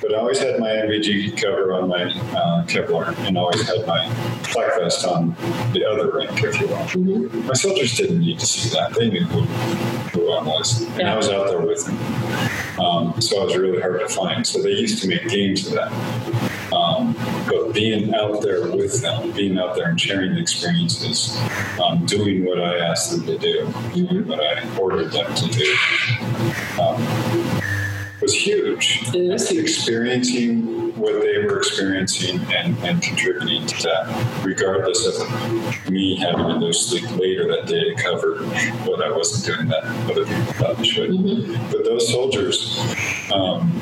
But I always had my NVG cover on my uh, Kevlar, and always had my flak vest on the other rank, if you will. My soldiers didn't need to see that; they knew who, who I was, and I was out there with them. Um, so I was really hard to find. So they used to make games of that. Um, but being out there with them, being out there and sharing the experiences, um, doing what I asked them to do, doing what I ordered them to do. Um, was huge. It is huge. Experiencing what they were experiencing and, and contributing to that, regardless of me having to go sleep later that day to cover what I wasn't doing that other people thought should. But those soldiers, um,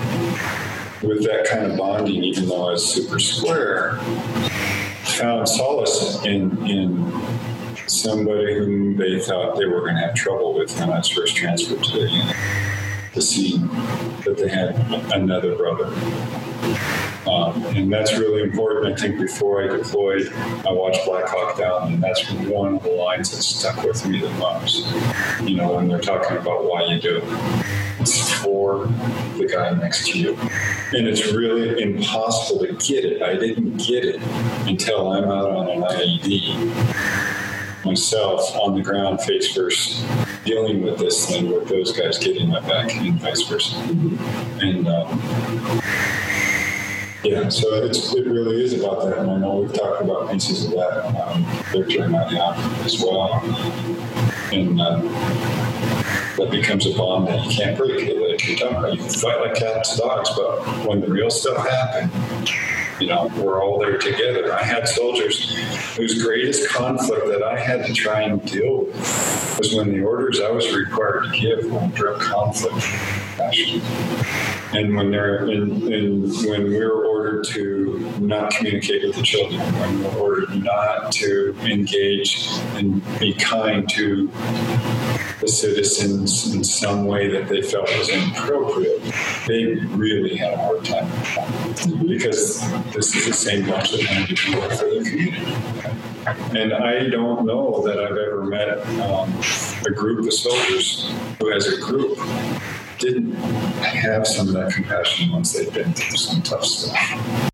with that kind of bonding, even though I was super square, found solace in in somebody whom they thought they were going to have trouble with when I was first transferred to the unit. To see that they had another brother. Um, and that's really important. I think before I deployed, I watched Black Hawk Down, and that's one of the lines that stuck with me the most. You know, when they're talking about why you do it, for the guy next to you. And it's really impossible to get it. I didn't get it until I'm out on an IED myself on the ground face first dealing with this thing with those guys getting my back and vice versa and um, yeah so it's, it really is about that and i know we've talked about pieces of that um, victor as well and um, that becomes a bond that you can't break. You're talking about you. Fight like cats and dogs but when the real stuff happens you know, we're all there together. I had soldiers whose greatest conflict that I had to try and deal with was when the orders I was required to give were direct conflict. And when they're in, in, when we were ordered to not communicate with the children, when we were ordered not to engage and be kind to the citizens in some way that they felt was inappropriate, they really had a hard time because this is the same bunch that wanted it for the community. And I don't know that I've ever met um, a group of soldiers who, as a group, didn't have some of that compassion once they've been through some tough stuff.